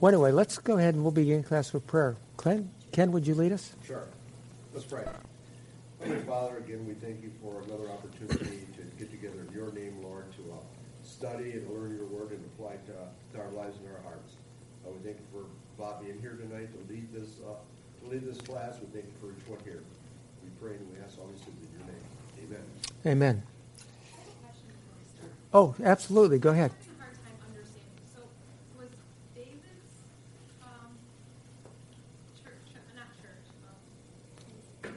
Well, anyway, let's go ahead and we'll begin class with prayer. Ken, Ken, would you lead us? Sure. Let's pray. Heavenly Father, again, we thank you for another opportunity to get together in your name, Lord, to uh, study and learn your word and apply it to, to our lives and our hearts. Uh, we thank you for Bob being here tonight to lead this uh, to lead this class. We thank you for each one here. We pray and we ask all these things in your name. Amen. Amen. I have a question before we start. Oh, absolutely. Go ahead. I'm having a hard time understanding. So was David's um, church, uh, not church, um,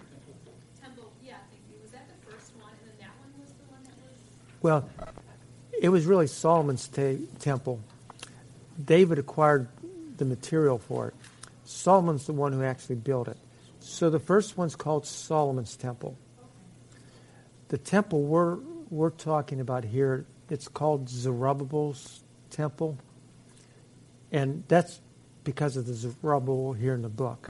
temple, yeah, thank you. Was that the first one? And then that one was the one that was? Well, it was really Solomon's ta temple. David acquired the material for it. Solomon's the one who actually built it. So the first one's called Solomon's temple. The temple we're we're talking about here, it's called Zerubbabel's temple, and that's because of the Zerubbabel here in the book.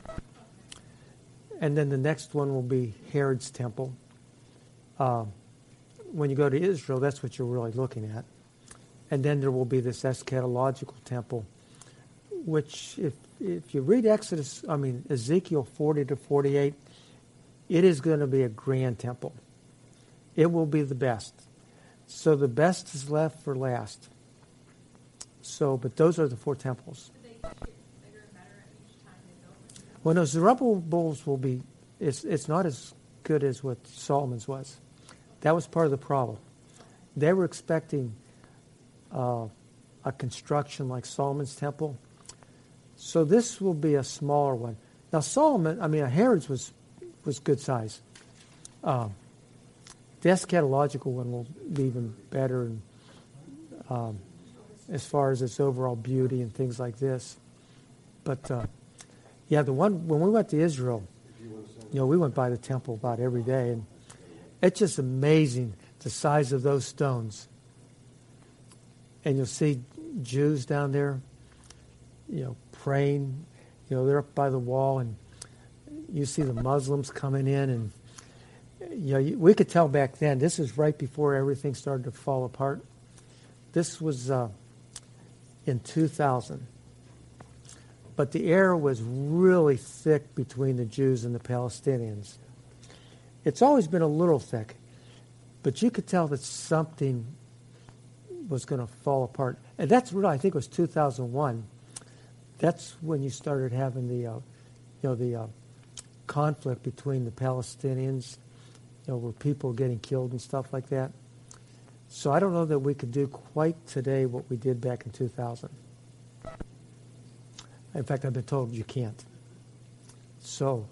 And then the next one will be Herod's temple. Um, when you go to Israel, that's what you're really looking at. And then there will be this eschatological temple, which, if if you read Exodus, I mean Ezekiel 40 to 48, it is going to be a grand temple. It will be the best. So the best is left for last. So, but those are the four temples. Did they get bigger and better at each time they built them? Well, no, Zerubbabel's will be. It's it's not as good as what Solomon's was. That was part of the problem. They were expecting uh, a construction like Solomon's temple. So this will be a smaller one. Now Solomon, I mean, Herod's was was good size. Um, the eschatological one will be even better, and um, as far as its overall beauty and things like this. But uh, yeah, the one when we went to Israel, you know, we went by the temple about every day, and it's just amazing the size of those stones. And you'll see Jews down there, you know, praying. You know, they're up by the wall, and you see the Muslims coming in, and you know, we could tell back then. This is right before everything started to fall apart. This was uh, in 2000, but the air was really thick between the Jews and the Palestinians. It's always been a little thick, but you could tell that something was going to fall apart. And that's really, I think, it was 2001. That's when you started having the, uh, you know, the uh, conflict between the Palestinians, you know, where people were getting killed and stuff like that. So I don't know that we could do quite today what we did back in 2000. In fact, I've been told you can't. So,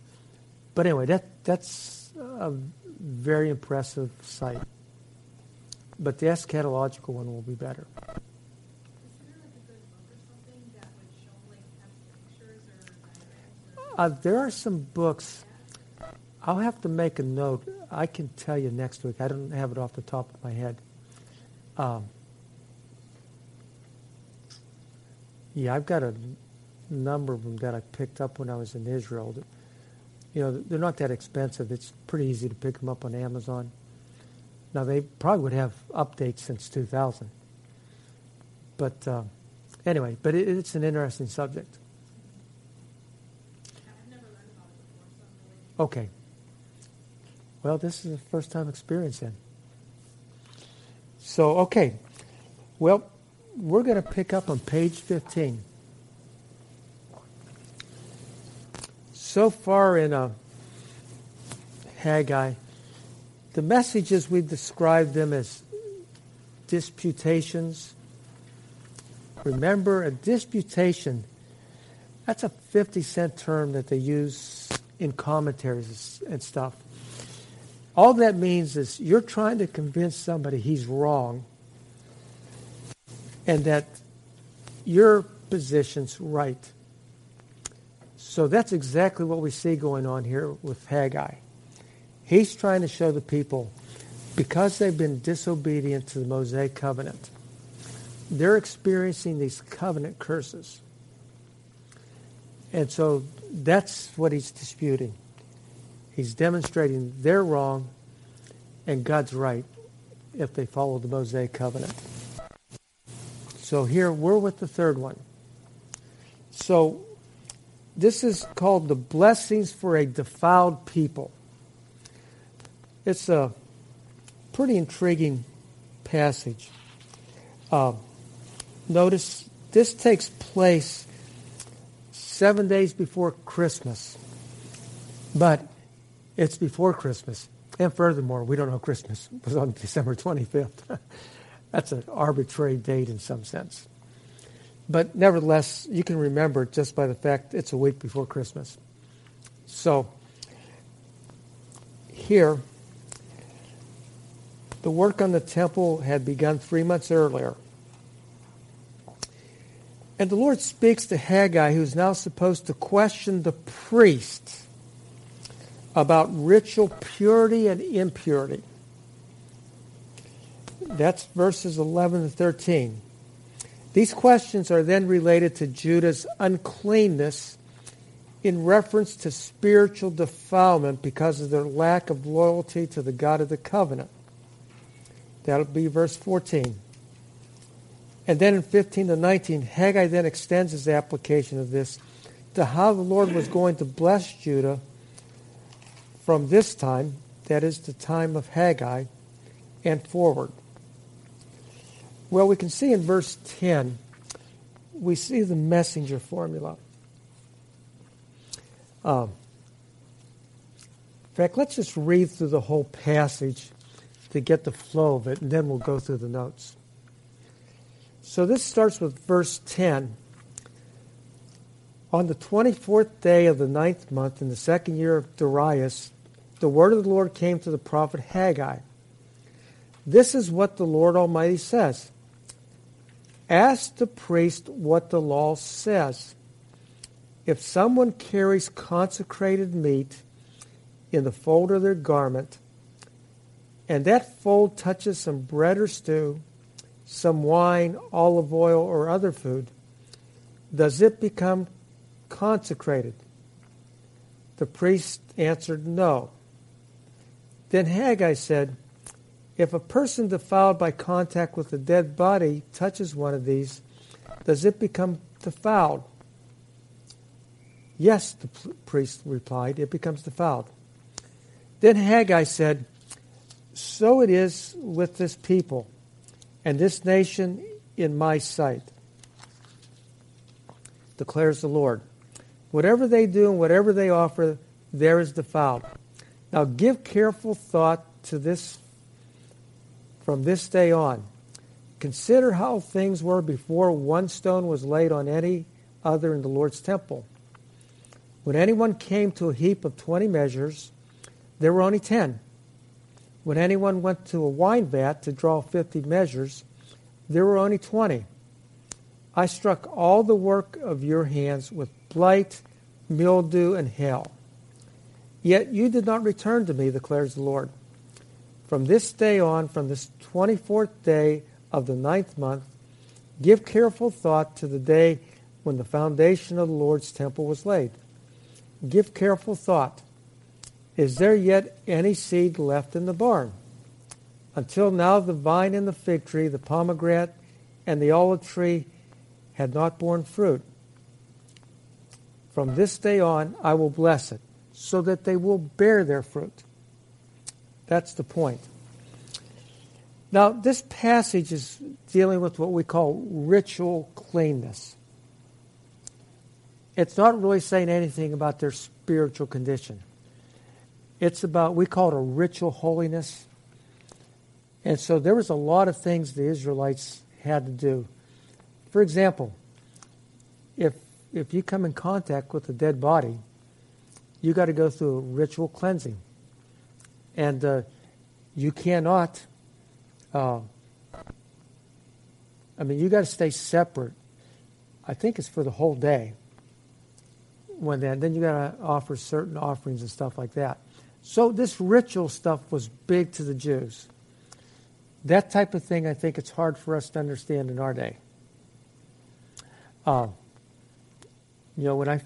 but anyway, that that's a very impressive sight. But the eschatological one will be better. Uh, there are some books. I'll have to make a note. I can tell you next week. I don't have it off the top of my head. Um, yeah, I've got a number of them that I picked up when I was in Israel. That, you know, they're not that expensive. It's pretty easy to pick them up on Amazon. Now they probably would have updates since 2000. But uh, anyway, but it, it's an interesting subject. Okay. Well, this is a first time experience then. So, okay. Well, we're going to pick up on page 15. So far in a Haggai, the messages we've described them as disputations. Remember, a disputation, that's a 50 cent term that they use in commentaries and stuff. All that means is you're trying to convince somebody he's wrong and that your position's right. So that's exactly what we see going on here with Haggai. He's trying to show the people because they've been disobedient to the Mosaic covenant, they're experiencing these covenant curses. And so that's what he's disputing. He's demonstrating they're wrong and God's right if they follow the Mosaic covenant. So here we're with the third one. So this is called the blessings for a defiled people. It's a pretty intriguing passage. Uh, notice this takes place seven days before Christmas, but it's before Christmas. And furthermore, we don't know Christmas was on December 25th. That's an arbitrary date in some sense. But nevertheless, you can remember just by the fact it's a week before Christmas. So, here, the work on the temple had begun three months earlier. And the Lord speaks to Haggai, who's now supposed to question the priest about ritual purity and impurity. That's verses 11 to 13. These questions are then related to Judah's uncleanness in reference to spiritual defilement because of their lack of loyalty to the God of the covenant. That'll be verse 14. And then in 15 to 19, Haggai then extends his application of this to how the Lord was going to bless Judah from this time, that is the time of Haggai, and forward. Well, we can see in verse 10, we see the messenger formula. Um, in fact, let's just read through the whole passage to get the flow of it, and then we'll go through the notes. So this starts with verse 10. On the 24th day of the ninth month in the second year of Darius, the word of the Lord came to the prophet Haggai. This is what the Lord Almighty says. Ask the priest what the law says. If someone carries consecrated meat in the fold of their garment, and that fold touches some bread or stew, some wine, olive oil, or other food, does it become consecrated? The priest answered, No. Then Haggai said, if a person defiled by contact with a dead body touches one of these, does it become defiled? Yes, the priest replied, it becomes defiled. Then Haggai said, So it is with this people and this nation in my sight, declares the Lord. Whatever they do and whatever they offer, there is defiled. Now give careful thought to this from this day on. Consider how things were before one stone was laid on any other in the Lord's temple. When anyone came to a heap of 20 measures, there were only 10. When anyone went to a wine vat to draw 50 measures, there were only 20. I struck all the work of your hands with blight, mildew, and hail. Yet you did not return to me, declares the Lord. From this day on, from this 24th day of the ninth month, give careful thought to the day when the foundation of the Lord's temple was laid. Give careful thought. Is there yet any seed left in the barn? Until now, the vine and the fig tree, the pomegranate, and the olive tree had not borne fruit. From this day on, I will bless it, so that they will bear their fruit. That's the point. Now, this passage is dealing with what we call ritual cleanness. It's not really saying anything about their spiritual condition. It's about, we call it a ritual holiness. And so there was a lot of things the Israelites had to do. For example, if, if you come in contact with a dead body, you got to go through a ritual cleansing. And uh, you cannot, uh, I mean, you got to stay separate. I think it's for the whole day. When then, then you got to offer certain offerings and stuff like that. So this ritual stuff was big to the Jews. That type of thing, I think it's hard for us to understand in our day. Uh, you know, when I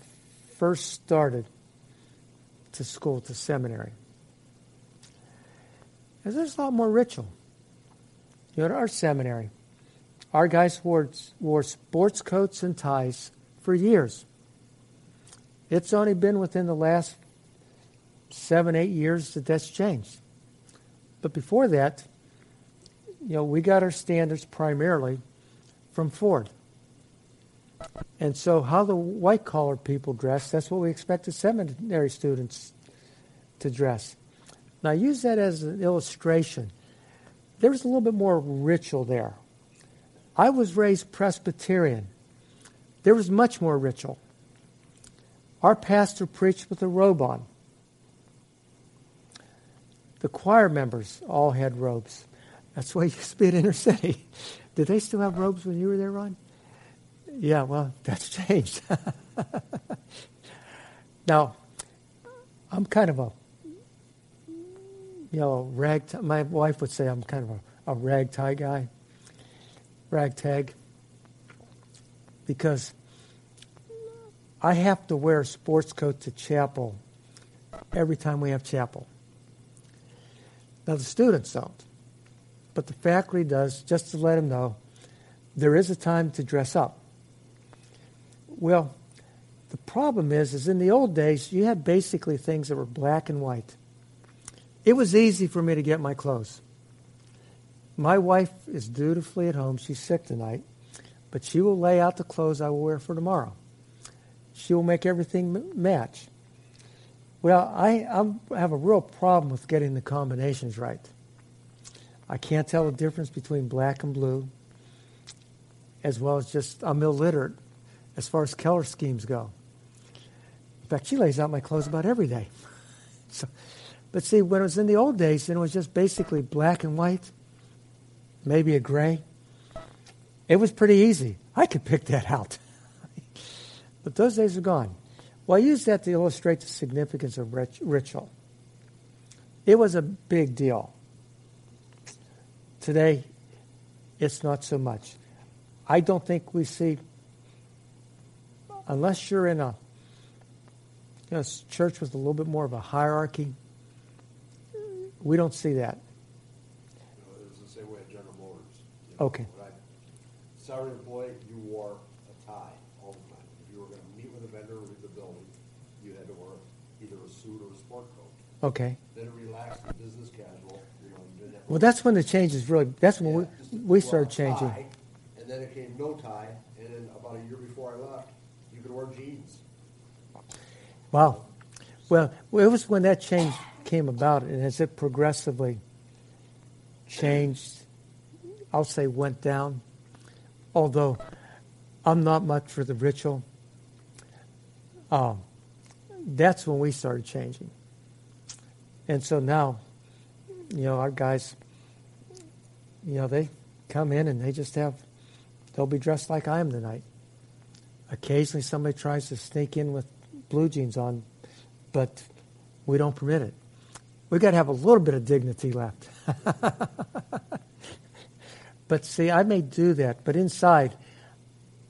first started to school, to seminary, there's a lot more ritual. You know, at our seminary, our guys wore, wore sports coats and ties for years. It's only been within the last seven, eight years that that's changed. But before that, you know, we got our standards primarily from Ford. And so, how the white collar people dress, that's what we expect the seminary students to dress. I use that as an illustration. There's a little bit more ritual there. I was raised Presbyterian. There was much more ritual. Our pastor preached with a robe on. The choir members all had robes. That's why you used to be at Intercity. Did they still have robes when you were there, Ron? Yeah, well, that's changed. now, I'm kind of a, you know, rag. My wife would say I'm kind of a, a ragtag guy. Ragtag. Because I have to wear a sports coat to chapel every time we have chapel. Now, the students don't, but the faculty does, just to let them know there is a time to dress up. Well, the problem is, is in the old days, you had basically things that were black and white. It was easy for me to get my clothes. My wife is dutifully at home. She's sick tonight, but she will lay out the clothes I will wear for tomorrow. She will make everything match. Well, I I'm, have a real problem with getting the combinations right. I can't tell the difference between black and blue, as well as just I'm illiterate as far as color schemes go. In fact, she lays out my clothes about every day. so, but see, when it was in the old days, then it was just basically black and white, maybe a gray. It was pretty easy. I could pick that out. but those days are gone. Well, I use that to illustrate the significance of ritual. It was a big deal. Today, it's not so much. I don't think we see, unless you're in a you know, church with a little bit more of a hierarchy, we don't see that. Know, it was the same way at General Motors. You know, okay. Salary employee, you wore a tie all the time. If you were going to meet with a vendor or leave the building, you had to wear either a suit or a sport coat. Okay. Then it relaxed to business casual. You know, you didn't have well, that's when the changes really. That's when yeah, we we started changing. Tie, and then it came no tie, and then about a year before I left, you could wear jeans. Wow. Well, it was when that change came about, and as it progressively changed, I'll say went down. Although I'm not much for the ritual, um, that's when we started changing. And so now, you know, our guys, you know, they come in and they just have, they'll be dressed like I am tonight. Occasionally somebody tries to sneak in with blue jeans on, but we don't permit it. We've got to have a little bit of dignity left. but see, I may do that, but inside,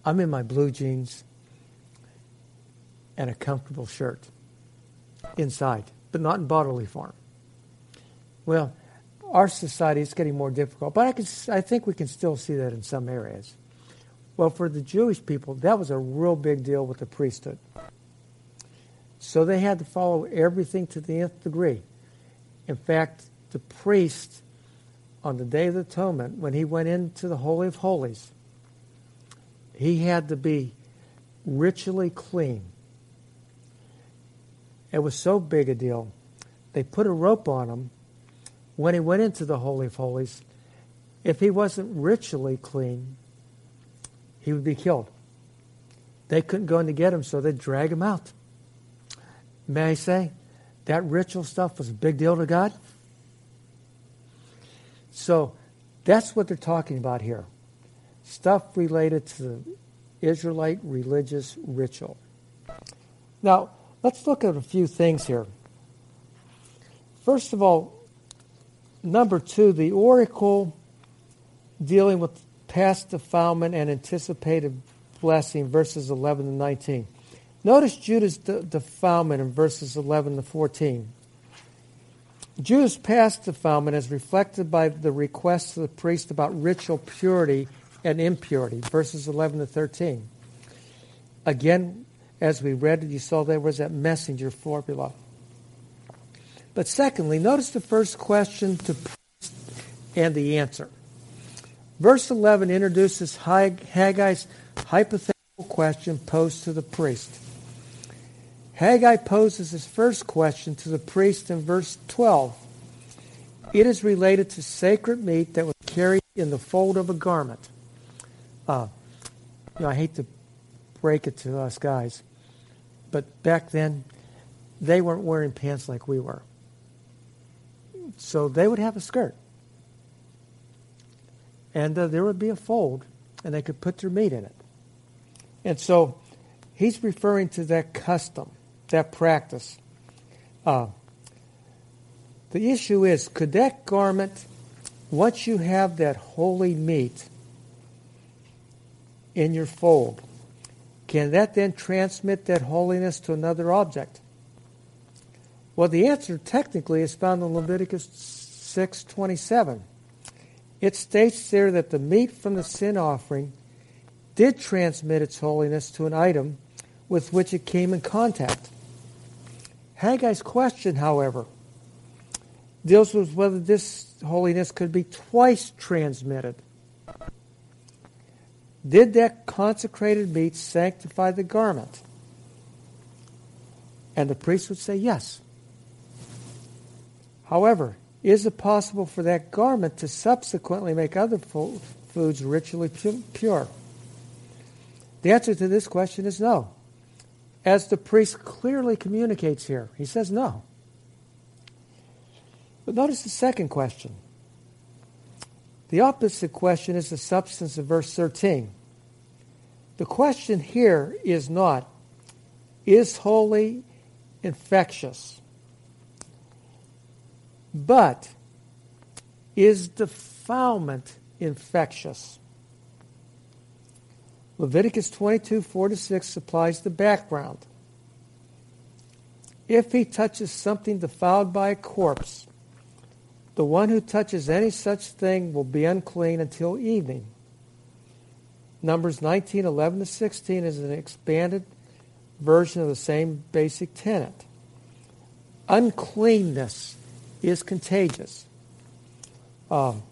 I'm in my blue jeans and a comfortable shirt inside, but not in bodily form. Well, our society is getting more difficult, but I, can, I think we can still see that in some areas. Well, for the Jewish people, that was a real big deal with the priesthood. So they had to follow everything to the nth degree. In fact, the priest, on the Day of Atonement, when he went into the Holy of Holies, he had to be ritually clean. It was so big a deal. They put a rope on him when he went into the Holy of Holies. If he wasn't ritually clean, he would be killed. They couldn't go in to get him, so they'd drag him out. May I say, that ritual stuff was a big deal to God? So that's what they're talking about here. Stuff related to the Israelite religious ritual. Now, let's look at a few things here. First of all, number two, the oracle dealing with past defilement and anticipated blessing, verses 11 to 19. Notice Judah's de- defilement in verses 11 to 14. Judah's past defilement is reflected by the request of the priest about ritual purity and impurity, verses 11 to 13. Again, as we read you saw there was that messenger formula. But secondly, notice the first question to priest and the answer. Verse 11 introduces Haggai's hypothetical question posed to the priest. Haggai poses his first question to the priest in verse 12. It is related to sacred meat that was carried in the fold of a garment. Uh, you know, I hate to break it to us guys, but back then, they weren't wearing pants like we were. So they would have a skirt. And uh, there would be a fold, and they could put their meat in it. And so he's referring to that custom, that practice. Uh, the issue is could that garment, once you have that holy meat in your fold, can that then transmit that holiness to another object? Well, the answer technically is found in Leviticus 6:27. It states there that the meat from the sin offering did transmit its holiness to an item with which it came in contact. Haggai's question, however, deals with whether this holiness could be twice transmitted. Did that consecrated meat sanctify the garment? And the priest would say yes. However, is it possible for that garment to subsequently make other foods ritually pure? The answer to this question is no. As the priest clearly communicates here, he says no. But notice the second question. The opposite question is the substance of verse 13. The question here is not, is holy infectious? But is defilement infectious? Leviticus 22, 4 to 6 supplies the background. If he touches something defiled by a corpse, the one who touches any such thing will be unclean until evening. Numbers 19, 11 to 16 is an expanded version of the same basic tenet. Uncleanness is contagious. Um,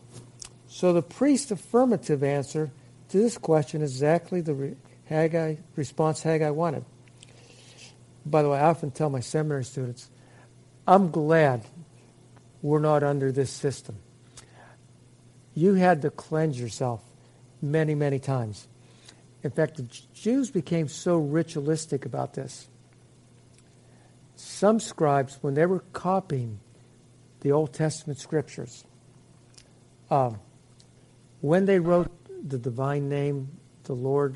so the priest's affirmative answer to this question exactly the re- Haggai, response Haggai wanted. By the way, I often tell my seminary students, I'm glad we're not under this system. You had to cleanse yourself many, many times. In fact, the Jews became so ritualistic about this. Some scribes, when they were copying the Old Testament scriptures, um, when they wrote the divine name, the Lord,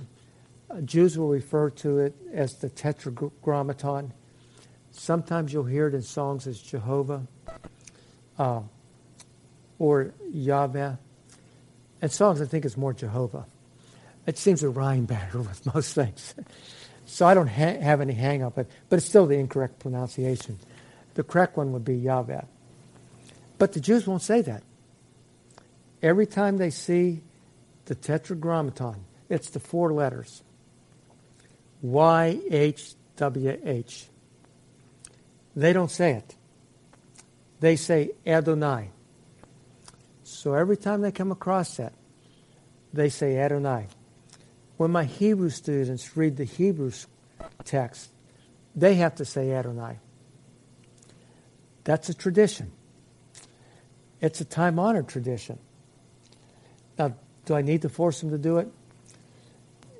uh, Jews will refer to it as the Tetragrammaton. Sometimes you'll hear it in songs as Jehovah uh, or Yahweh. And songs, I think, is more Jehovah. It seems to rhyme better with most things. So I don't ha- have any hang up, but, but it's still the incorrect pronunciation. The correct one would be Yahweh. But the Jews won't say that. Every time they see the Tetragrammaton, it's the four letters YHWH. They don't say it. They say Adonai. So every time they come across that, they say Adonai. When my Hebrew students read the Hebrew text, they have to say Adonai. That's a tradition. It's a time honored tradition. Now, do I need to force them to do it?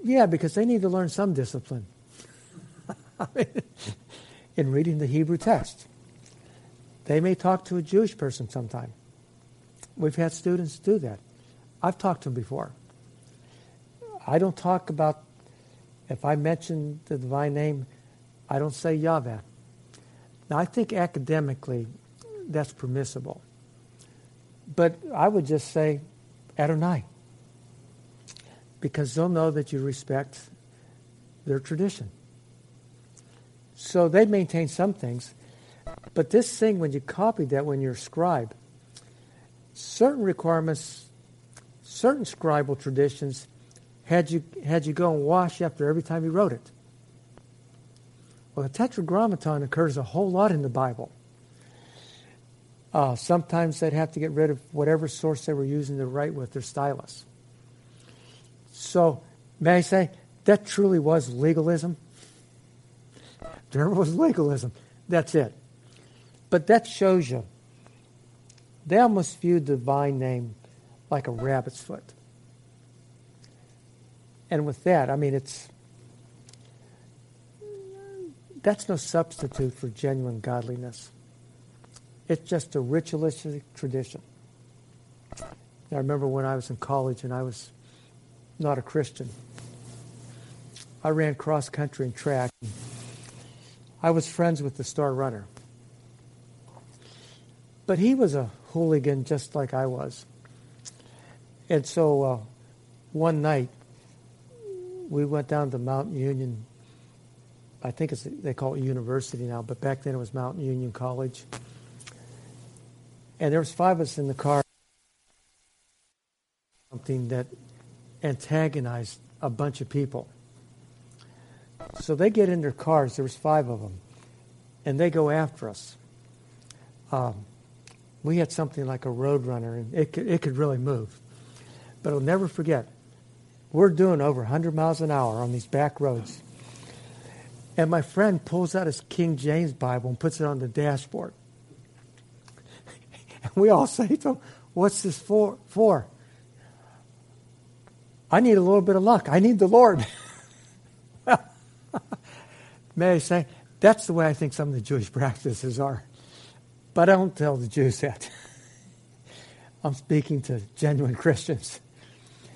Yeah, because they need to learn some discipline in reading the Hebrew text. They may talk to a Jewish person sometime. We've had students do that. I've talked to them before. I don't talk about, if I mention the divine name, I don't say Yahweh. Now, I think academically that's permissible. But I would just say Adonai. Because they'll know that you respect their tradition. So they maintain some things. But this thing, when you copy that, when you're a scribe, certain requirements, certain scribal traditions had you, had you go and wash after every time you wrote it. Well, the tetragrammaton occurs a whole lot in the Bible. Uh, sometimes they'd have to get rid of whatever source they were using to write with their stylus. So, may I say, that truly was legalism? There was legalism. That's it. But that shows you. They almost viewed the divine name like a rabbit's foot. And with that, I mean, it's. That's no substitute for genuine godliness. It's just a ritualistic tradition. I remember when I was in college and I was not a Christian. I ran cross country and track. I was friends with the star runner. But he was a hooligan just like I was. And so uh, one night, we went down to Mount Union. I think it's, they call it university now, but back then it was Mount Union College. And there was five of us in the car. Something that antagonized a bunch of people. So they get in their cars. There was five of them, and they go after us. Um, we had something like a Roadrunner, and it could, it could really move. But I'll never forget. We're doing over 100 miles an hour on these back roads. And my friend pulls out his King James Bible and puts it on the dashboard. And we all say to him, What's this for? for? I need a little bit of luck. I need the Lord. May I say, that's the way I think some of the Jewish practices are. But I don't tell the Jews that. I'm speaking to genuine Christians.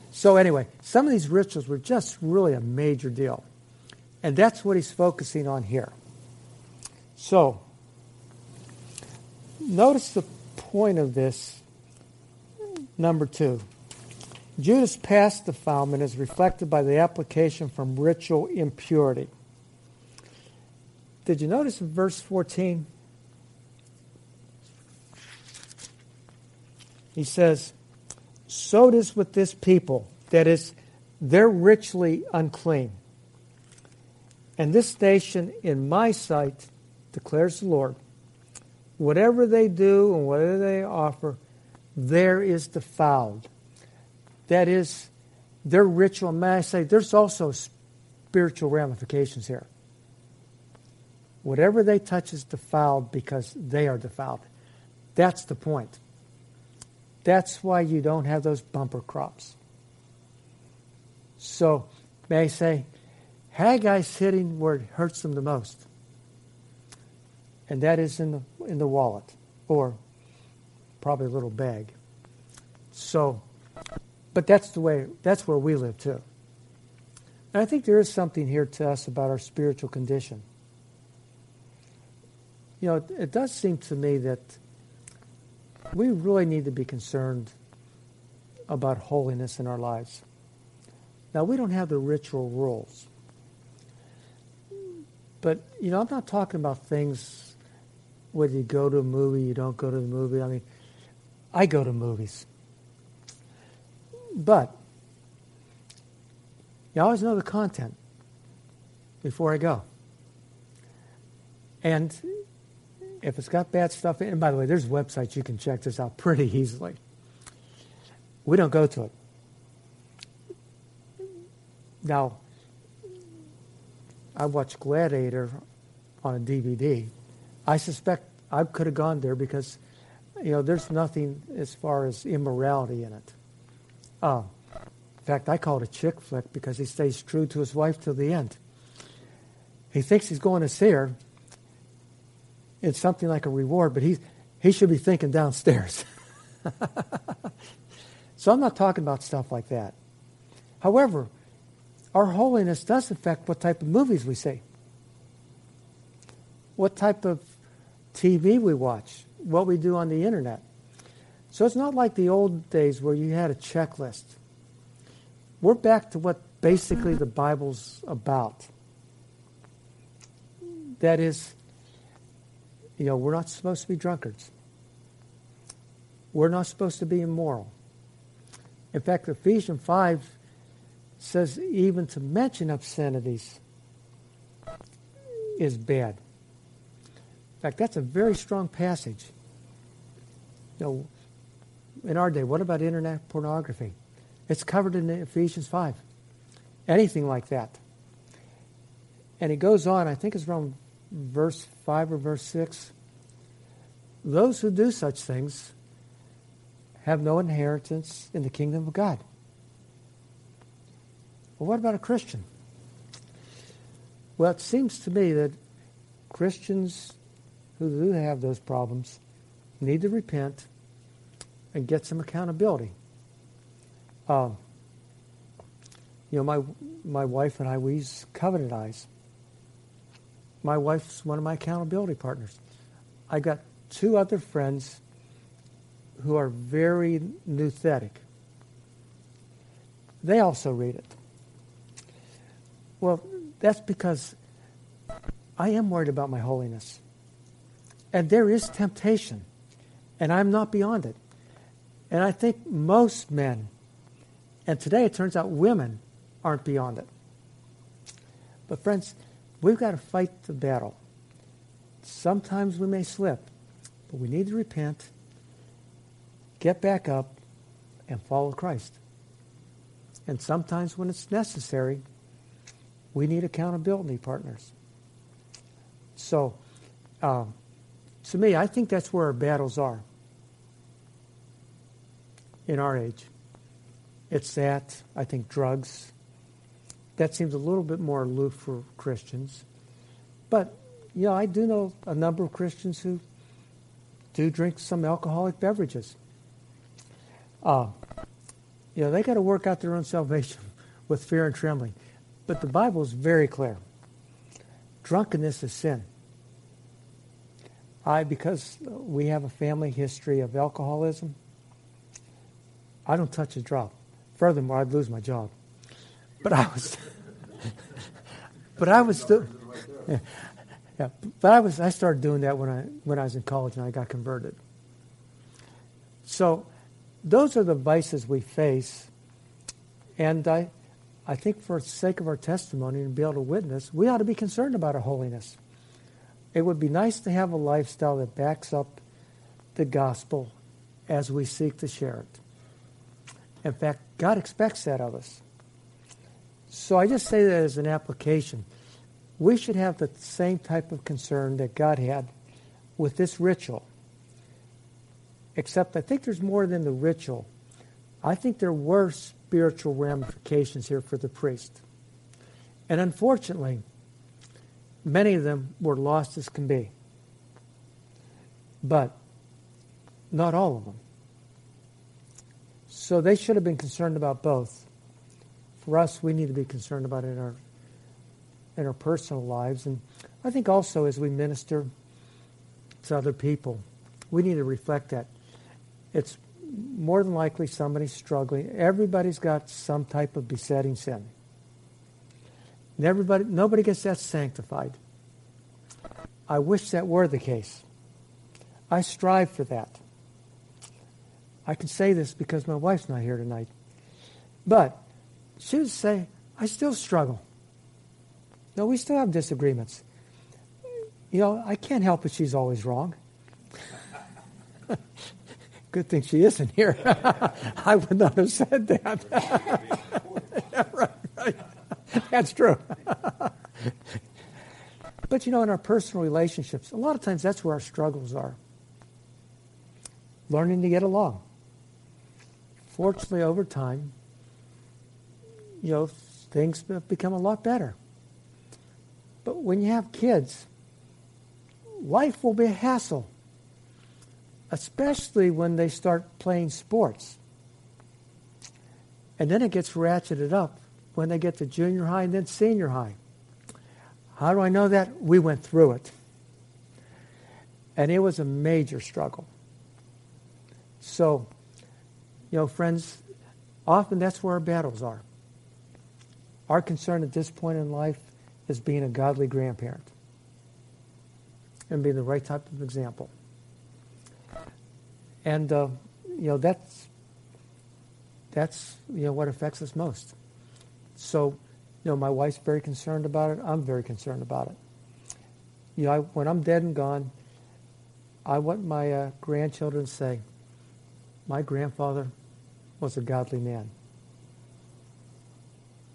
So, anyway, some of these rituals were just really a major deal. And that's what he's focusing on here. So, notice the point of this, number two. Judah's past defilement is reflected by the application from ritual impurity. Did you notice in verse 14? He says, So it is with this people, that is, they're ritually unclean. And this nation, in my sight, declares the Lord, whatever they do and whatever they offer, there is defiled. That is, their ritual. May I say, there's also spiritual ramifications here. Whatever they touch is defiled because they are defiled. That's the point. That's why you don't have those bumper crops. So, may I say, Haggai's hitting where it hurts them the most. And that is in the, in the wallet, or probably a little bag. So, but that's the way, that's where we live too. And I think there is something here to us about our spiritual condition. You know, it, it does seem to me that we really need to be concerned about holiness in our lives. Now, we don't have the ritual rules. But, you know, I'm not talking about things whether you go to a movie, you don't go to the movie. I mean, I go to movies. But you always know the content before I go. And if it's got bad stuff in, and by the way, there's websites you can check this out pretty easily. We don't go to it. Now, I watched Gladiator on a DVD. I suspect I could have gone there because, you know, there's nothing as far as immorality in it. Uh, in fact, I call it a chick flick because he stays true to his wife till the end. He thinks he's going to see her, it's something like a reward, but he, he should be thinking downstairs. so I'm not talking about stuff like that. However, our holiness does affect what type of movies we see, what type of TV we watch, what we do on the internet. So it's not like the old days where you had a checklist. We're back to what basically the Bible's about. That is, you know, we're not supposed to be drunkards. We're not supposed to be immoral. In fact, Ephesians 5 says even to mention obscenities is bad. In fact, that's a very strong passage. You know, in our day, what about internet pornography? It's covered in Ephesians 5. Anything like that. And he goes on, I think it's around verse 5 or verse 6. Those who do such things have no inheritance in the kingdom of God. Well, what about a Christian? Well, it seems to me that Christians who do have those problems need to repent and get some accountability. Um, you know, my my wife and I we use Covenant Eyes. My wife's one of my accountability partners. I got two other friends who are very nouthetic. They also read it. Well, that's because I am worried about my holiness. And there is temptation, and I'm not beyond it. And I think most men, and today it turns out women, aren't beyond it. But, friends, we've got to fight the battle. Sometimes we may slip, but we need to repent, get back up, and follow Christ. And sometimes when it's necessary, we need accountability partners. So, um, to me, I think that's where our battles are in our age. It's that, I think, drugs. That seems a little bit more aloof for Christians. But, you know, I do know a number of Christians who do drink some alcoholic beverages. Uh, you know, they got to work out their own salvation with fear and trembling. But the Bible is very clear. Drunkenness is sin. I, because we have a family history of alcoholism, I don't touch a drop. Furthermore, I'd lose my job. But I was, but I was still, yeah, but I was, I started doing that when I, when I was in college and I got converted. So those are the vices we face. And I, I think for the sake of our testimony and be able to witness, we ought to be concerned about our holiness. It would be nice to have a lifestyle that backs up the gospel as we seek to share it. In fact, God expects that of us. So I just say that as an application. We should have the same type of concern that God had with this ritual. Except I think there's more than the ritual. I think there were spiritual ramifications here for the priest. And unfortunately, many of them were lost as can be. But not all of them. So they should have been concerned about both. For us, we need to be concerned about it in our in our personal lives, and I think also as we minister to other people, we need to reflect that. It's more than likely somebody's struggling. Everybody's got some type of besetting sin. And everybody, nobody gets that sanctified. I wish that were the case. I strive for that. I can say this because my wife's not here tonight. But she would say, I still struggle. No, we still have disagreements. You know, I can't help it she's always wrong. Good thing she isn't here. I would not have said that. yeah, right, right. That's true. but you know, in our personal relationships, a lot of times that's where our struggles are. Learning to get along fortunately, over time, you know, things have become a lot better. But when you have kids, life will be a hassle, especially when they start playing sports. And then it gets ratcheted up when they get to junior high and then senior high. How do I know that? We went through it. And it was a major struggle. So, you know, friends, often that's where our battles are. Our concern at this point in life is being a godly grandparent and being the right type of example. And uh, you know that's that's you know what affects us most. So, you know, my wife's very concerned about it. I'm very concerned about it. you know, I, when I'm dead and gone, I want my uh, grandchildren to say, my grandfather was a godly man.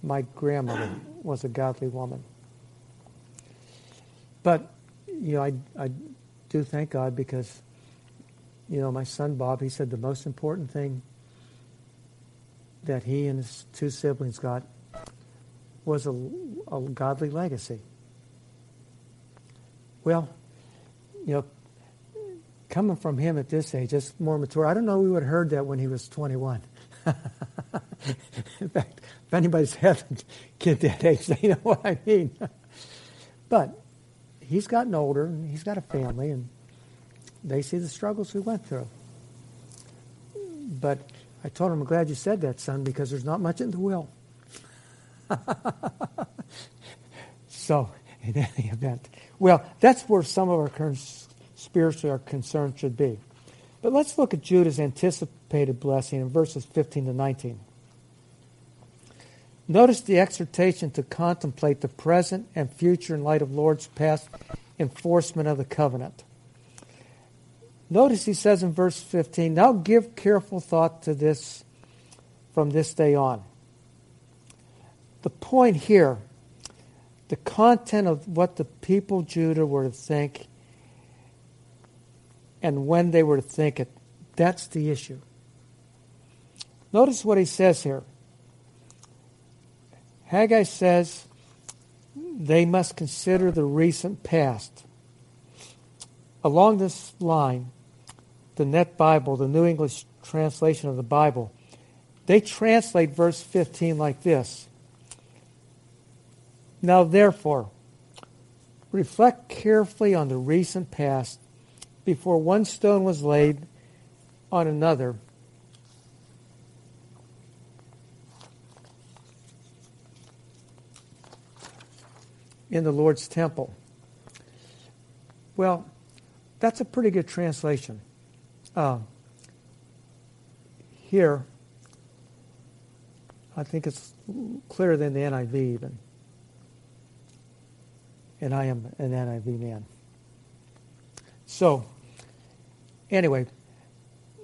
My grandmother was a godly woman. But, you know, I, I do thank God because, you know, my son Bob, he said the most important thing that he and his two siblings got was a, a godly legacy. Well, you know, coming from him at this age, just more mature, I don't know we would have heard that when he was 21. In fact, if anybody's had a kid that age, they know what I mean. but he's gotten older, and he's got a family, and they see the struggles we went through. But I told him, I'm glad you said that, son, because there's not much in the will. so, in any event, well, that's where some of our current, spiritually our concern should be. But let's look at Judah's anticipated blessing in verses 15 to 19. Notice the exhortation to contemplate the present and future in light of Lord's past enforcement of the covenant. Notice he says in verse 15, Now give careful thought to this from this day on. The point here, the content of what the people Judah were to think and when they were to think it, that's the issue. Notice what he says here. Haggai says they must consider the recent past. Along this line, the Net Bible, the New English translation of the Bible, they translate verse 15 like this Now, therefore, reflect carefully on the recent past before one stone was laid on another in the Lord's temple. Well, that's a pretty good translation. Uh, here, I think it's clearer than the NIV even. And I am an NIV man. So, anyway,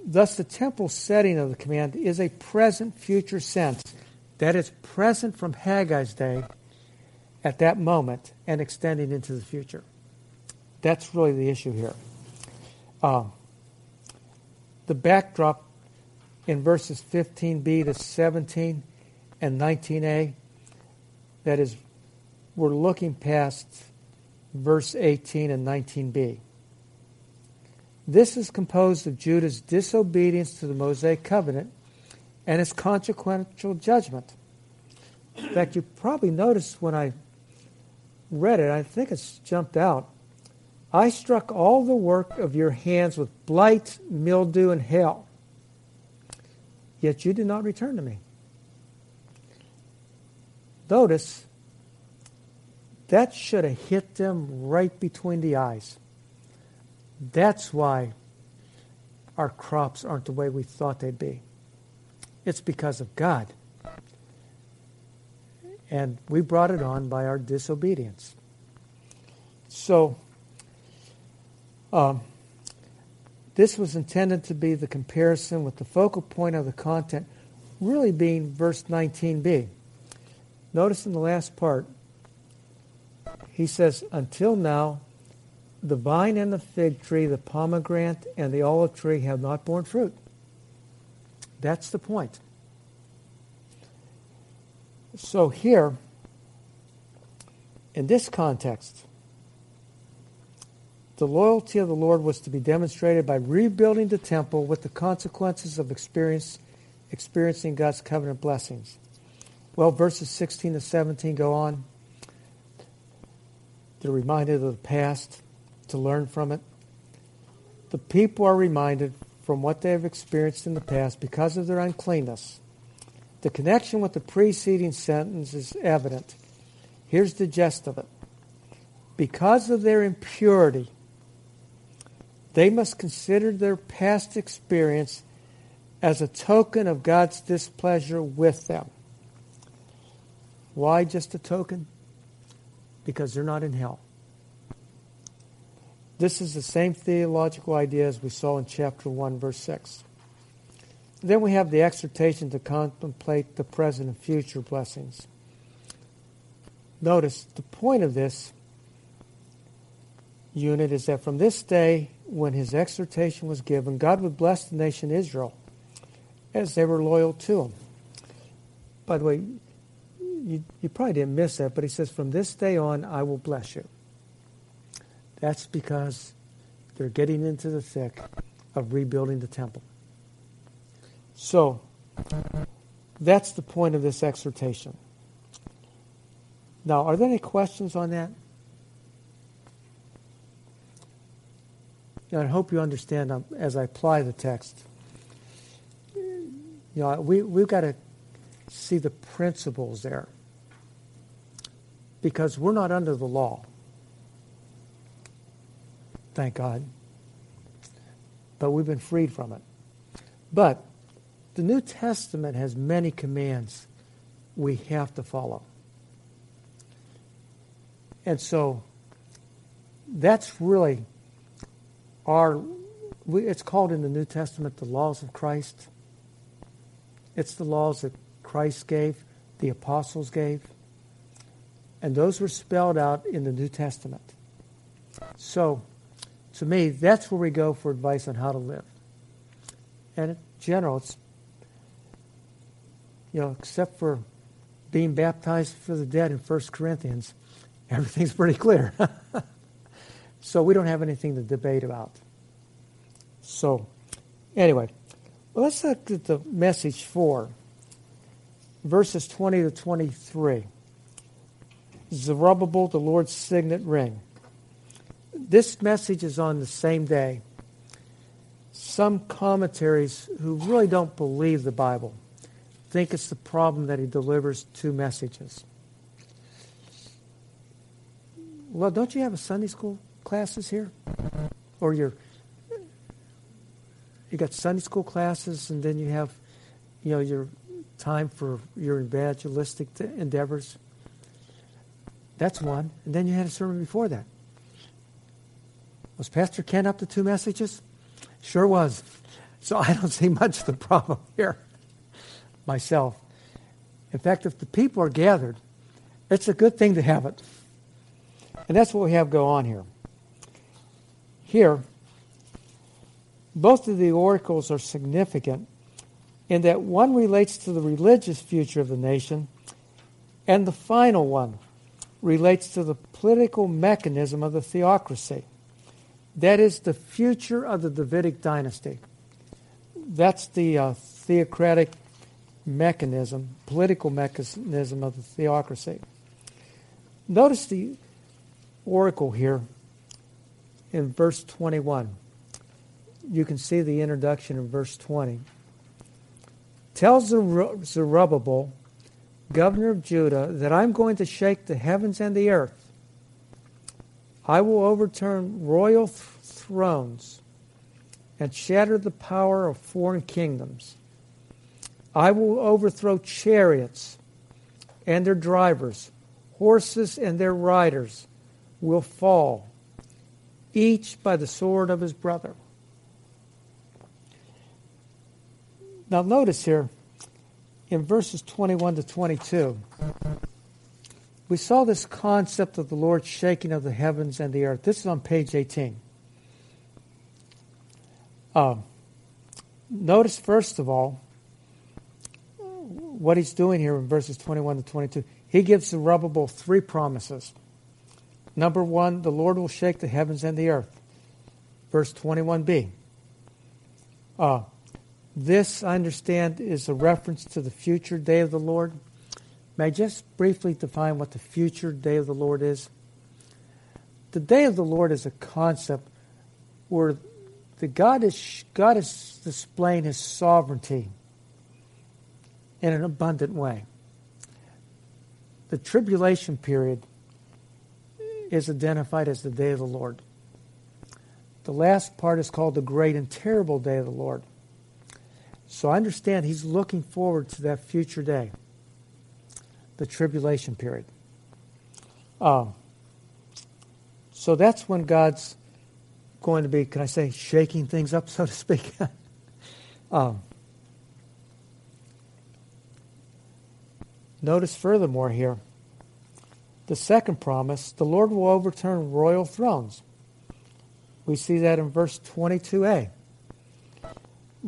thus the temple setting of the command is a present future sense. That is present from Haggai's day at that moment and extending into the future. That's really the issue here. Uh, the backdrop in verses 15b to 17 and 19a, that is, we're looking past verse 18 and 19b. This is composed of Judah's disobedience to the Mosaic covenant and its consequential judgment. In fact, you probably noticed when I read it, I think it's jumped out. I struck all the work of your hands with blight, mildew, and hail. Yet you did not return to me. Notice, that should have hit them right between the eyes. That's why our crops aren't the way we thought they'd be. It's because of God. And we brought it on by our disobedience. So, um, this was intended to be the comparison with the focal point of the content really being verse 19b. Notice in the last part, he says, Until now, the vine and the fig tree, the pomegranate and the olive tree have not borne fruit. That's the point. So, here, in this context, the loyalty of the Lord was to be demonstrated by rebuilding the temple with the consequences of experience, experiencing God's covenant blessings. Well, verses 16 to 17 go on. They're reminded of the past to learn from it. The people are reminded from what they have experienced in the past because of their uncleanness the connection with the preceding sentence is evident. Here's the gist of it. Because of their impurity, they must consider their past experience as a token of God's displeasure with them. Why just a token? Because they're not in hell. This is the same theological idea as we saw in chapter 1, verse 6. Then we have the exhortation to contemplate the present and future blessings. Notice the point of this unit is that from this day, when his exhortation was given, God would bless the nation Israel as they were loyal to him. By the way, you, you probably didn't miss that, but he says, From this day on, I will bless you. That's because they're getting into the thick of rebuilding the temple. So, that's the point of this exhortation. Now, are there any questions on that? I hope you understand um, as I apply the text. You know, we, we've got to see the principles there because we're not under the law. Thank God. But we've been freed from it. But the New Testament has many commands we have to follow. And so that's really our, it's called in the New Testament the laws of Christ. It's the laws that Christ gave, the apostles gave. And those were spelled out in the New Testament. So, to me, that's where we go for advice on how to live. And in general, it's, you know, except for being baptized for the dead in 1 Corinthians, everything's pretty clear. so we don't have anything to debate about. So, anyway, let's look at the message for verses 20 to 23. Zerubbabel, the Lord's signet ring. This message is on the same day. Some commentaries who really don't believe the Bible think it's the problem that he delivers two messages. Well, don't you have a Sunday school classes here? Or your you got Sunday school classes and then you have you know your time for your evangelistic endeavors. That's one. And then you had a sermon before that. Was Pastor Ken up to two messages? Sure was. So I don't see much of the problem here myself. In fact, if the people are gathered, it's a good thing to have it. And that's what we have go on here. Here, both of the oracles are significant in that one relates to the religious future of the nation, and the final one relates to the political mechanism of the theocracy. That is the future of the Davidic dynasty. That's the uh, theocratic mechanism, political mechanism of the theocracy. Notice the oracle here in verse 21. You can see the introduction in verse 20. Tells Zerubbabel, governor of Judah, that I'm going to shake the heavens and the earth. I will overturn royal th- thrones and shatter the power of foreign kingdoms. I will overthrow chariots and their drivers, horses and their riders will fall, each by the sword of his brother. Now, notice here in verses 21 to 22, we saw this concept of the Lord shaking of the heavens and the earth. This is on page 18. Uh, notice, first of all, what he's doing here in verses 21 to 22. He gives Zerubbabel three promises. Number one, the Lord will shake the heavens and the earth. Verse 21b. Uh, this, I understand, is a reference to the future day of the Lord. May I just briefly define what the future day of the Lord is? The day of the Lord is a concept where the God is, God is displaying his sovereignty in an abundant way. The tribulation period is identified as the day of the Lord. The last part is called the great and terrible day of the Lord. So I understand he's looking forward to that future day, the tribulation period. Um, so that's when God's going to be, can I say, shaking things up, so to speak. um, notice furthermore here the second promise the Lord will overturn royal thrones. We see that in verse 22a.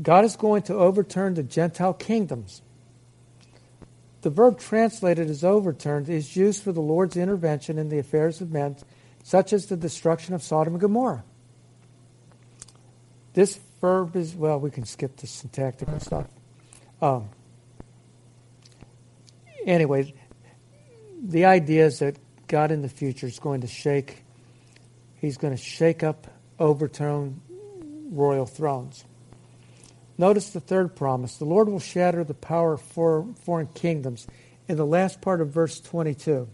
God is going to overturn the Gentile kingdoms. The verb translated as overturned is used for the Lord's intervention in the affairs of men, such as the destruction of Sodom and Gomorrah. This verb is, well, we can skip the syntactical stuff. Um, anyway, the idea is that God in the future is going to shake, he's going to shake up, overturn royal thrones. Notice the third promise. The Lord will shatter the power of foreign kingdoms in the last part of verse 22.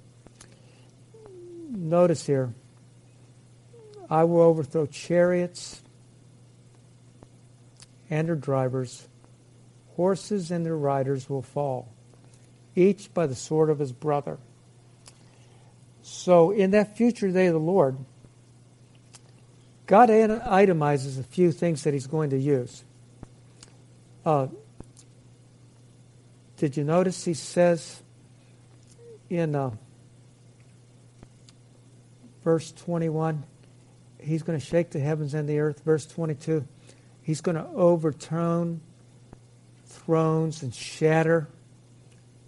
Notice here, I will overthrow chariots and their drivers, horses and their riders will fall, each by the sword of his brother. So, in that future day of the Lord, God itemizes a few things that he's going to use. Uh, did you notice he says in uh, verse 21, he's going to shake the heavens and the earth. Verse 22, he's going to overturn thrones and shatter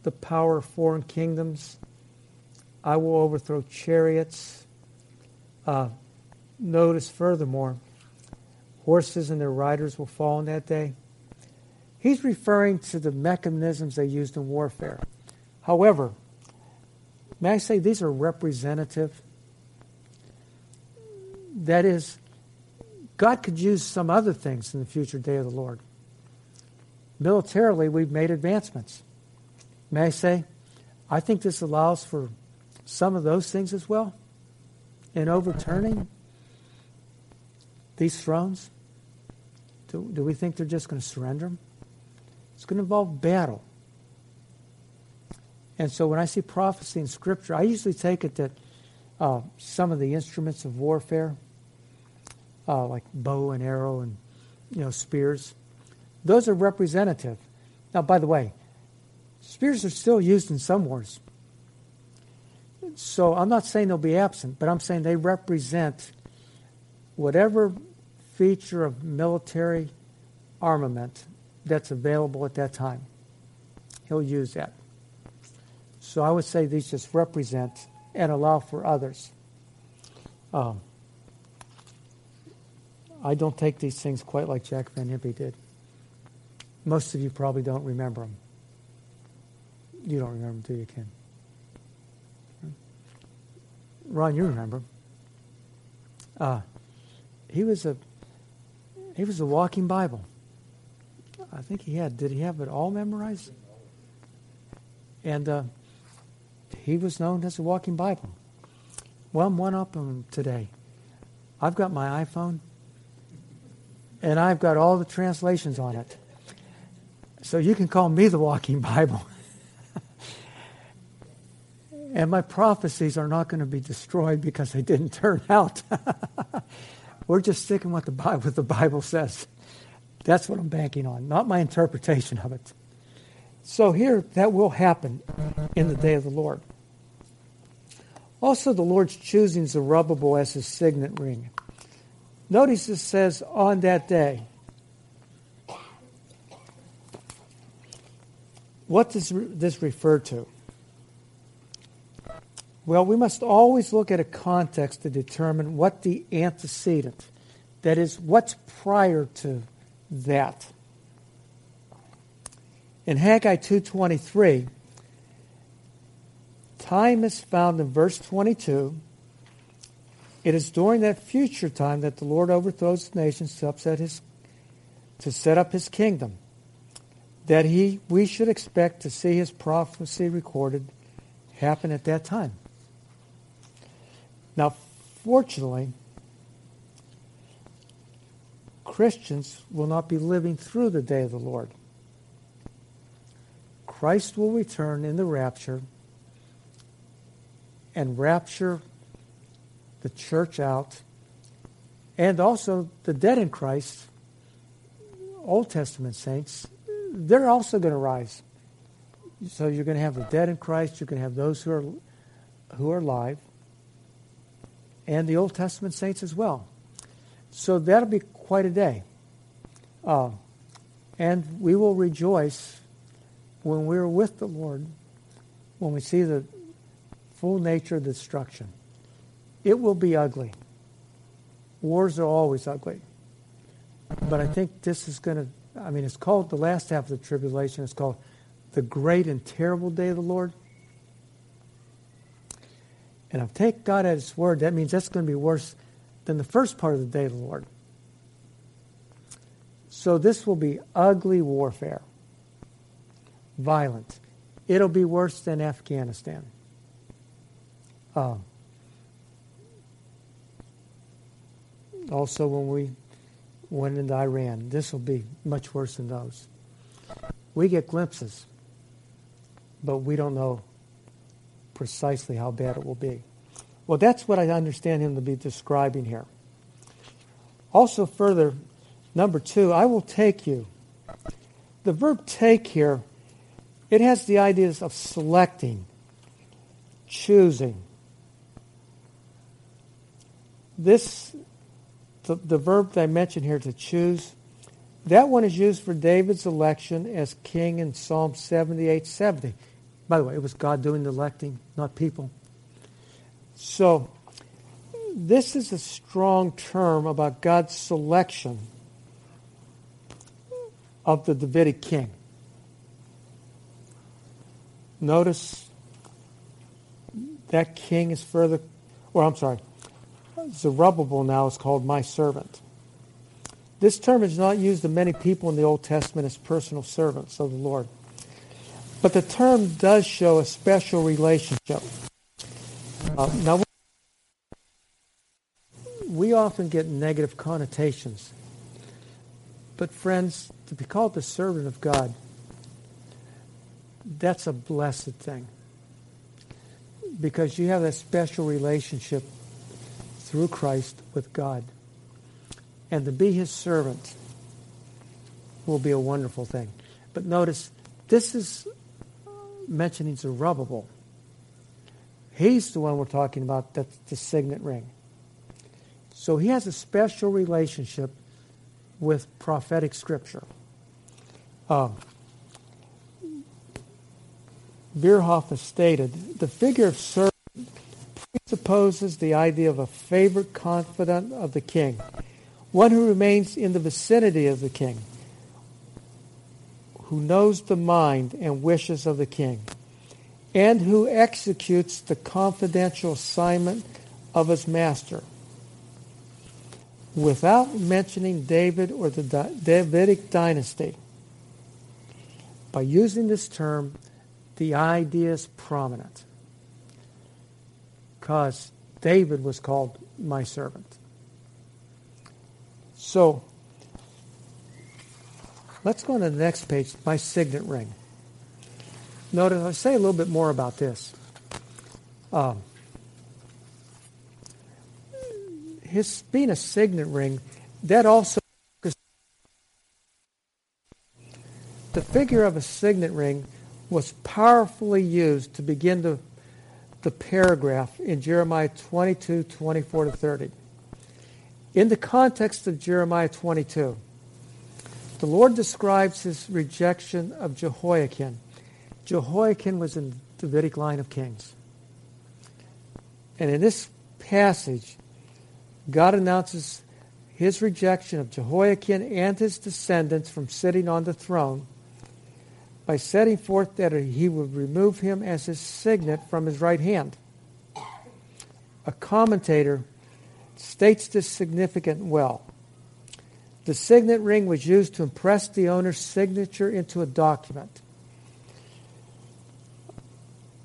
the power of foreign kingdoms. I will overthrow chariots. Uh, notice furthermore, horses and their riders will fall in that day. He's referring to the mechanisms they used in warfare. However, may I say these are representative? That is, God could use some other things in the future day of the Lord. Militarily, we've made advancements. May I say, I think this allows for some of those things as well in overturning these thrones. Do, do we think they're just going to surrender them? It's going to involve battle. And so when I see prophecy in Scripture, I usually take it that uh, some of the instruments of warfare, uh, like bow and arrow and you know spears, those are representative. Now, by the way, spears are still used in some wars. So I'm not saying they'll be absent, but I'm saying they represent whatever feature of military armament that's available at that time. He'll use that. So I would say these just represent and allow for others. Um, I don't take these things quite like Jack Van Impe did. Most of you probably don't remember them. You don't remember them, do you, Ken? Ron, you remember. Uh, he was a he was a walking Bible. I think he had. Did he have it all memorized? And uh, he was known as a walking Bible. Well, I'm one up him today. I've got my iPhone, and I've got all the translations on it. So you can call me the walking Bible. and my prophecies are not going to be destroyed because they didn't turn out. We're just sticking with the Bible, what the Bible says. That's what I'm banking on, not my interpretation of it. So here, that will happen in the day of the Lord. Also, the Lord's choosing Zerubbabel as his signet ring. Notice it says, on that day. What does this refer to? Well, we must always look at a context to determine what the antecedent, that is, what's prior to that. In Haggai 2:23, time is found in verse 22. It is during that future time that the Lord overthrows the nations to upset his to set up his kingdom. That he we should expect to see his prophecy recorded happen at that time. Now, fortunately, Christians will not be living through the day of the Lord. Christ will return in the rapture and rapture the church out And also the dead in Christ, Old Testament saints, they're also going to rise. So you're going to have the dead in Christ, you're going to have those who are who are alive, and the Old Testament saints as well. So that'll be quite a day. Uh, and we will rejoice when we're with the Lord, when we see the full nature of destruction. It will be ugly. Wars are always ugly. But I think this is going to, I mean, it's called the last half of the tribulation, it's called the great and terrible day of the Lord. And if I take God at His word, that means that's going to be worse than the first part of the day of the Lord. So this will be ugly warfare, violent. It'll be worse than Afghanistan. Uh, also, when we went into Iran, this will be much worse than those. We get glimpses, but we don't know precisely how bad it will be. Well, that's what I understand him to be describing here. Also, further, number two, I will take you. The verb take here, it has the ideas of selecting, choosing. This, the, the verb that I mentioned here to choose, that one is used for David's election as king in Psalm 78 70. By the way, it was God doing the electing, not people. So, this is a strong term about God's selection of the Davidic king. Notice that king is further, or I'm sorry, Zerubbabel now is called my servant. This term is not used of many people in the Old Testament as personal servants of the Lord. But the term does show a special relationship. Uh, now, we often get negative connotations. But, friends, to be called the servant of God, that's a blessed thing. Because you have that special relationship through Christ with God. And to be his servant will be a wonderful thing. But notice, this is mentioning Zerubbabel. He's the one we're talking about, that's the signet ring. So he has a special relationship with prophetic scripture. Um, Bierhoff has stated the figure of servant presupposes the idea of a favorite confidant of the king, one who remains in the vicinity of the king who knows the mind and wishes of the king, and who executes the confidential assignment of his master. Without mentioning David or the Davidic dynasty, by using this term, the idea is prominent. Because David was called my servant. So, Let's go on to the next page, my signet ring. Notice, I'll say a little bit more about this. Um, his being a signet ring, that also the figure of a signet ring was powerfully used to begin the, the paragraph in Jeremiah 22, 24 to 30. In the context of Jeremiah 22, the Lord describes his rejection of Jehoiakim. Jehoiakim was in the Davidic line of kings. And in this passage, God announces his rejection of Jehoiakim and his descendants from sitting on the throne by setting forth that he would remove him as his signet from his right hand. A commentator states this significant well. The signet ring was used to impress the owner's signature into a document.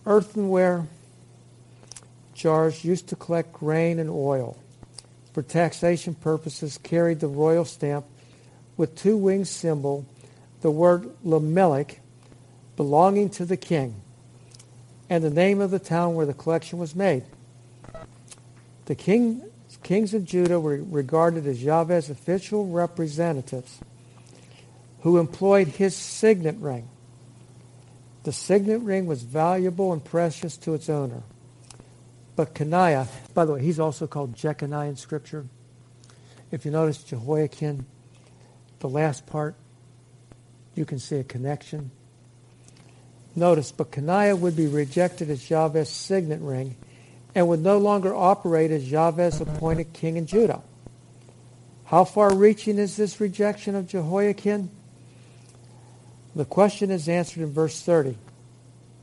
Earthenware jars used to collect grain and oil for taxation purposes carried the royal stamp with two winged symbol, the word Lamelech, belonging to the king, and the name of the town where the collection was made. The king's kings of Judah were regarded as Yahweh's official representatives who employed his signet ring. The signet ring was valuable and precious to its owner. But Coniah, by the way, he's also called Jeconiah in Scripture. If you notice Jehoiakim, the last part, you can see a connection. Notice, but Coniah would be rejected as Yahweh's signet ring and would no longer operate as Yahweh's appointed king in Judah. How far reaching is this rejection of Jehoiakim? The question is answered in verse 30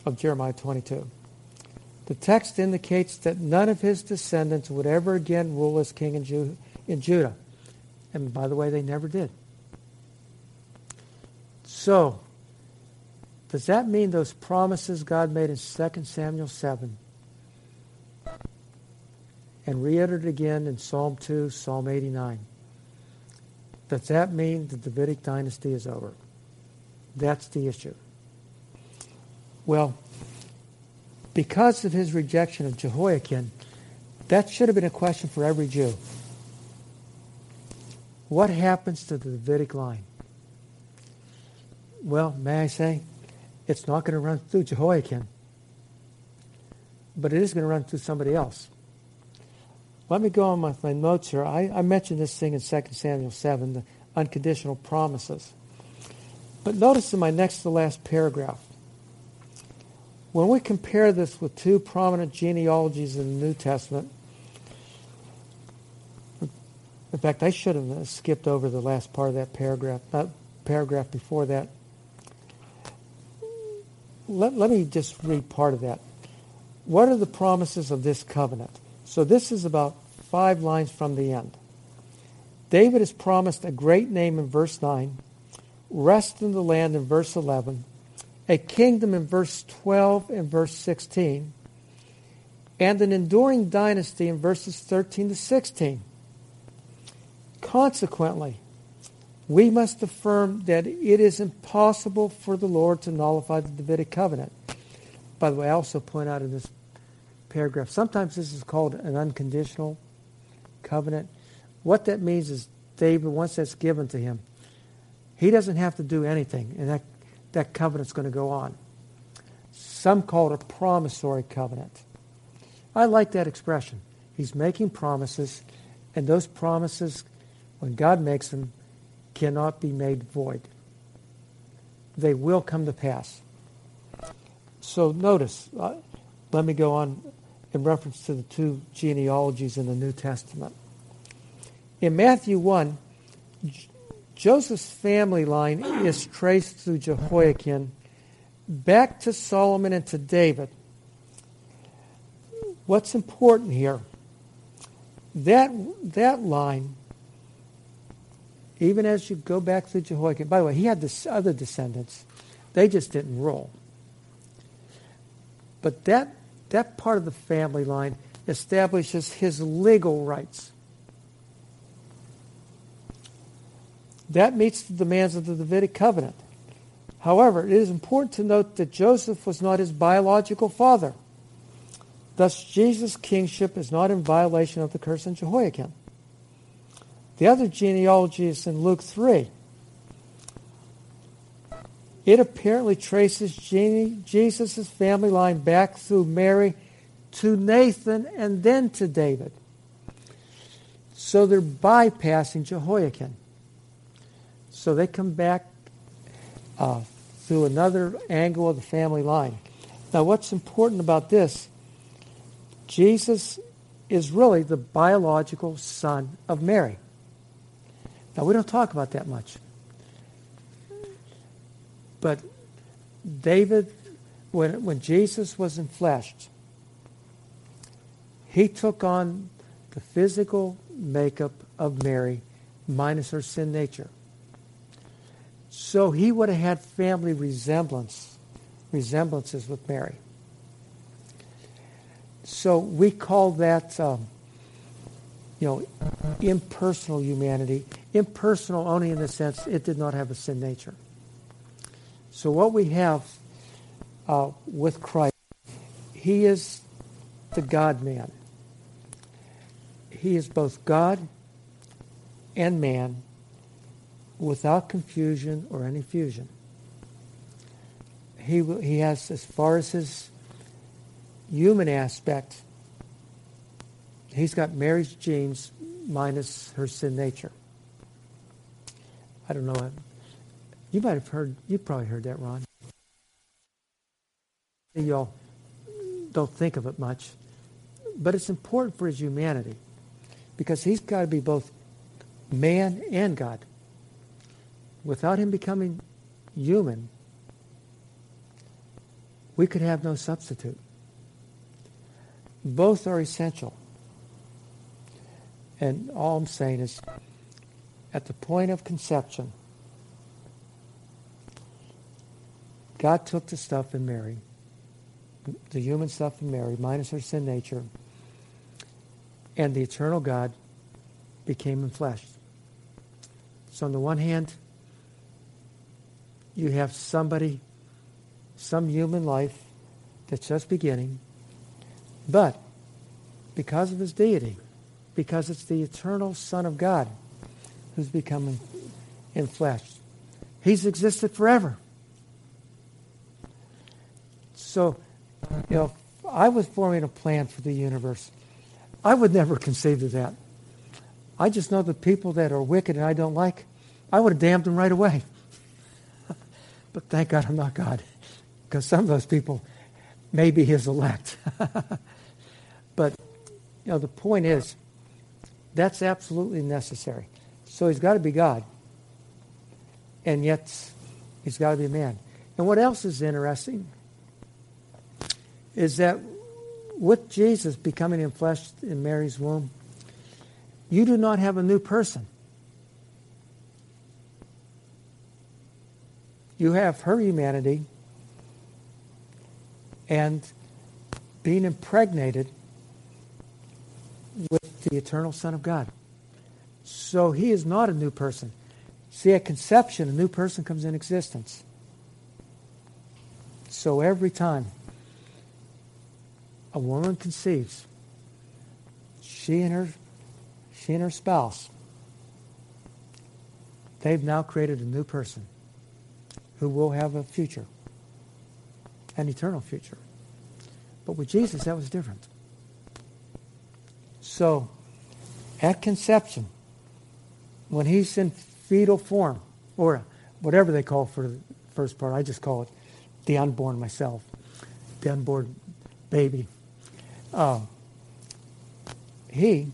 of Jeremiah 22. The text indicates that none of his descendants would ever again rule as king in, Ju- in Judah. And by the way, they never did. So, does that mean those promises God made in 2 Samuel 7 and reiterated again in Psalm 2, Psalm 89, does that mean the Davidic dynasty is over? That's the issue. Well, because of his rejection of Jehoiakim, that should have been a question for every Jew. What happens to the Davidic line? Well, may I say, it's not going to run through Jehoiakim, but it is going to run through somebody else. Let me go on with my notes here. I, I mentioned this thing in 2 Samuel 7, the unconditional promises. But notice in my next to last paragraph, when we compare this with two prominent genealogies in the New Testament, in fact, I should have skipped over the last part of that paragraph, not paragraph before that. Let, let me just read part of that. What are the promises of this covenant? So this is about five lines from the end. David is promised a great name in verse 9, rest in the land in verse 11, a kingdom in verse 12 and verse 16, and an enduring dynasty in verses 13 to 16. Consequently, we must affirm that it is impossible for the Lord to nullify the Davidic covenant. By the way, I also point out in this paragraph, sometimes this is called an unconditional covenant. What that means is David, once that's given to him, he doesn't have to do anything, and that, that covenant's going to go on. Some call it a promissory covenant. I like that expression. He's making promises, and those promises, when God makes them, cannot be made void. They will come to pass. So notice, uh, let me go on in reference to the two genealogies in the New Testament. In Matthew 1, Joseph's family line is traced through Jehoiakim back to Solomon and to David. What's important here? That, that line, even as you go back through Jehoiakim, by the way, he had this other descendants. They just didn't rule. But that, that part of the family line establishes his legal rights. That meets the demands of the Davidic covenant. However, it is important to note that Joseph was not his biological father. Thus, Jesus' kingship is not in violation of the curse in Jehoiakim. The other genealogy is in Luke 3. It apparently traces Jesus' family line back through Mary to Nathan and then to David. So they're bypassing Jehoiakim. So they come back uh, through another angle of the family line. Now, what's important about this? Jesus is really the biological son of Mary. Now, we don't talk about that much. But David, when, when Jesus was enfleshed, he took on the physical makeup of Mary minus her sin nature. So he would have had family resemblance, resemblances with Mary. So we call that, um, you know, impersonal humanity. Impersonal only in the sense it did not have a sin nature. So what we have uh, with Christ, he is the God man. he is both God and man without confusion or any fusion. He, he has, as far as his human aspect, he's got Mary's genes minus her sin nature. I don't know. You might have heard, you probably heard that, Ron. Y'all don't think of it much. But it's important for his humanity because he's got to be both man and God. Without him becoming human, we could have no substitute. Both are essential. And all I'm saying is, at the point of conception, God took the stuff in Mary, the human stuff in Mary, minus her sin nature, and the eternal God became in flesh. So on the one hand, you have somebody, some human life that's just beginning, but because of his deity, because it's the eternal Son of God who's becoming in flesh, he's existed forever. So, you know, I was forming a plan for the universe. I would never conceive of that. I just know the people that are wicked and I don't like, I would have damned them right away. But thank God I'm not God, because some of those people may be his elect. but, you know, the point is, that's absolutely necessary. So he's got to be God. And yet, he's got to be a man. And what else is interesting is that with Jesus becoming in flesh in Mary's womb, you do not have a new person. You have her humanity and being impregnated with the eternal Son of God. So he is not a new person. See, at conception, a new person comes in existence. So every time a woman conceives, she and her she and her spouse, they've now created a new person who will have a future, an eternal future. But with Jesus, that was different. So, at conception, when he's in fetal form, or whatever they call for the first part, I just call it the unborn myself, the unborn baby. Uh, he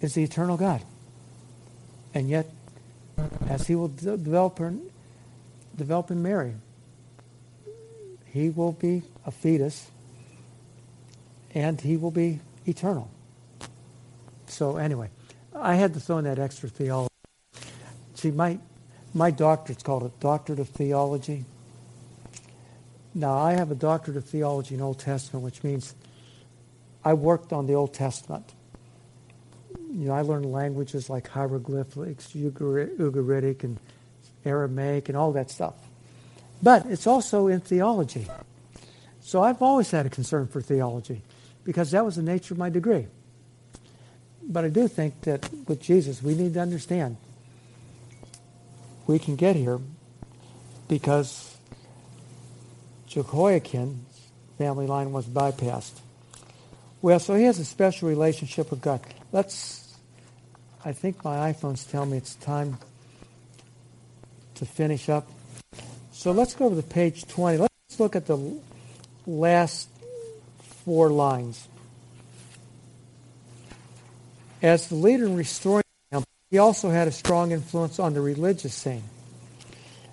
is the eternal God. And yet, as he will develop, develop in Mary, he will be a fetus and he will be eternal. So anyway, I had to throw in that extra theology. See, my, my doctorate's called a doctorate of theology. Now, I have a doctorate of theology in Old Testament, which means I worked on the Old Testament you know, I learned languages like hieroglyphics, Ugaritic, and Aramaic, and all that stuff. But it's also in theology. So I've always had a concern for theology because that was the nature of my degree. But I do think that with Jesus, we need to understand we can get here because Jehoiachin's family line was bypassed. Well, so he has a special relationship with God. Let's, I think my iPhone's telling me it's time to finish up. So let's go over to page 20. Let's look at the last four lines. As the leader in restoring him, he also had a strong influence on the religious scene.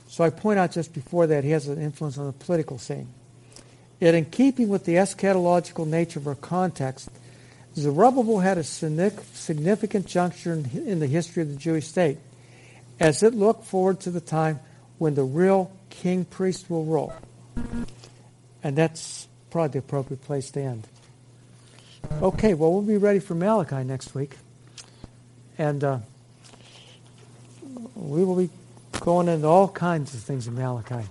So I point out just before that he has an influence on the political scene. Yet, in keeping with the eschatological nature of our context, Zerubbabel had a significant juncture in the history of the Jewish state as it looked forward to the time when the real king priest will rule. And that's probably the appropriate place to end. Okay, well, we'll be ready for Malachi next week. And uh, we will be going into all kinds of things in Malachi.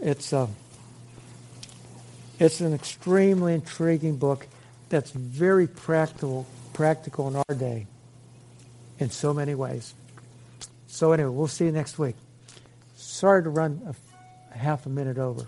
It's, uh, it's an extremely intriguing book that's very practical, practical in our day in so many ways. So anyway, we'll see you next week. Sorry to run a, half a minute over.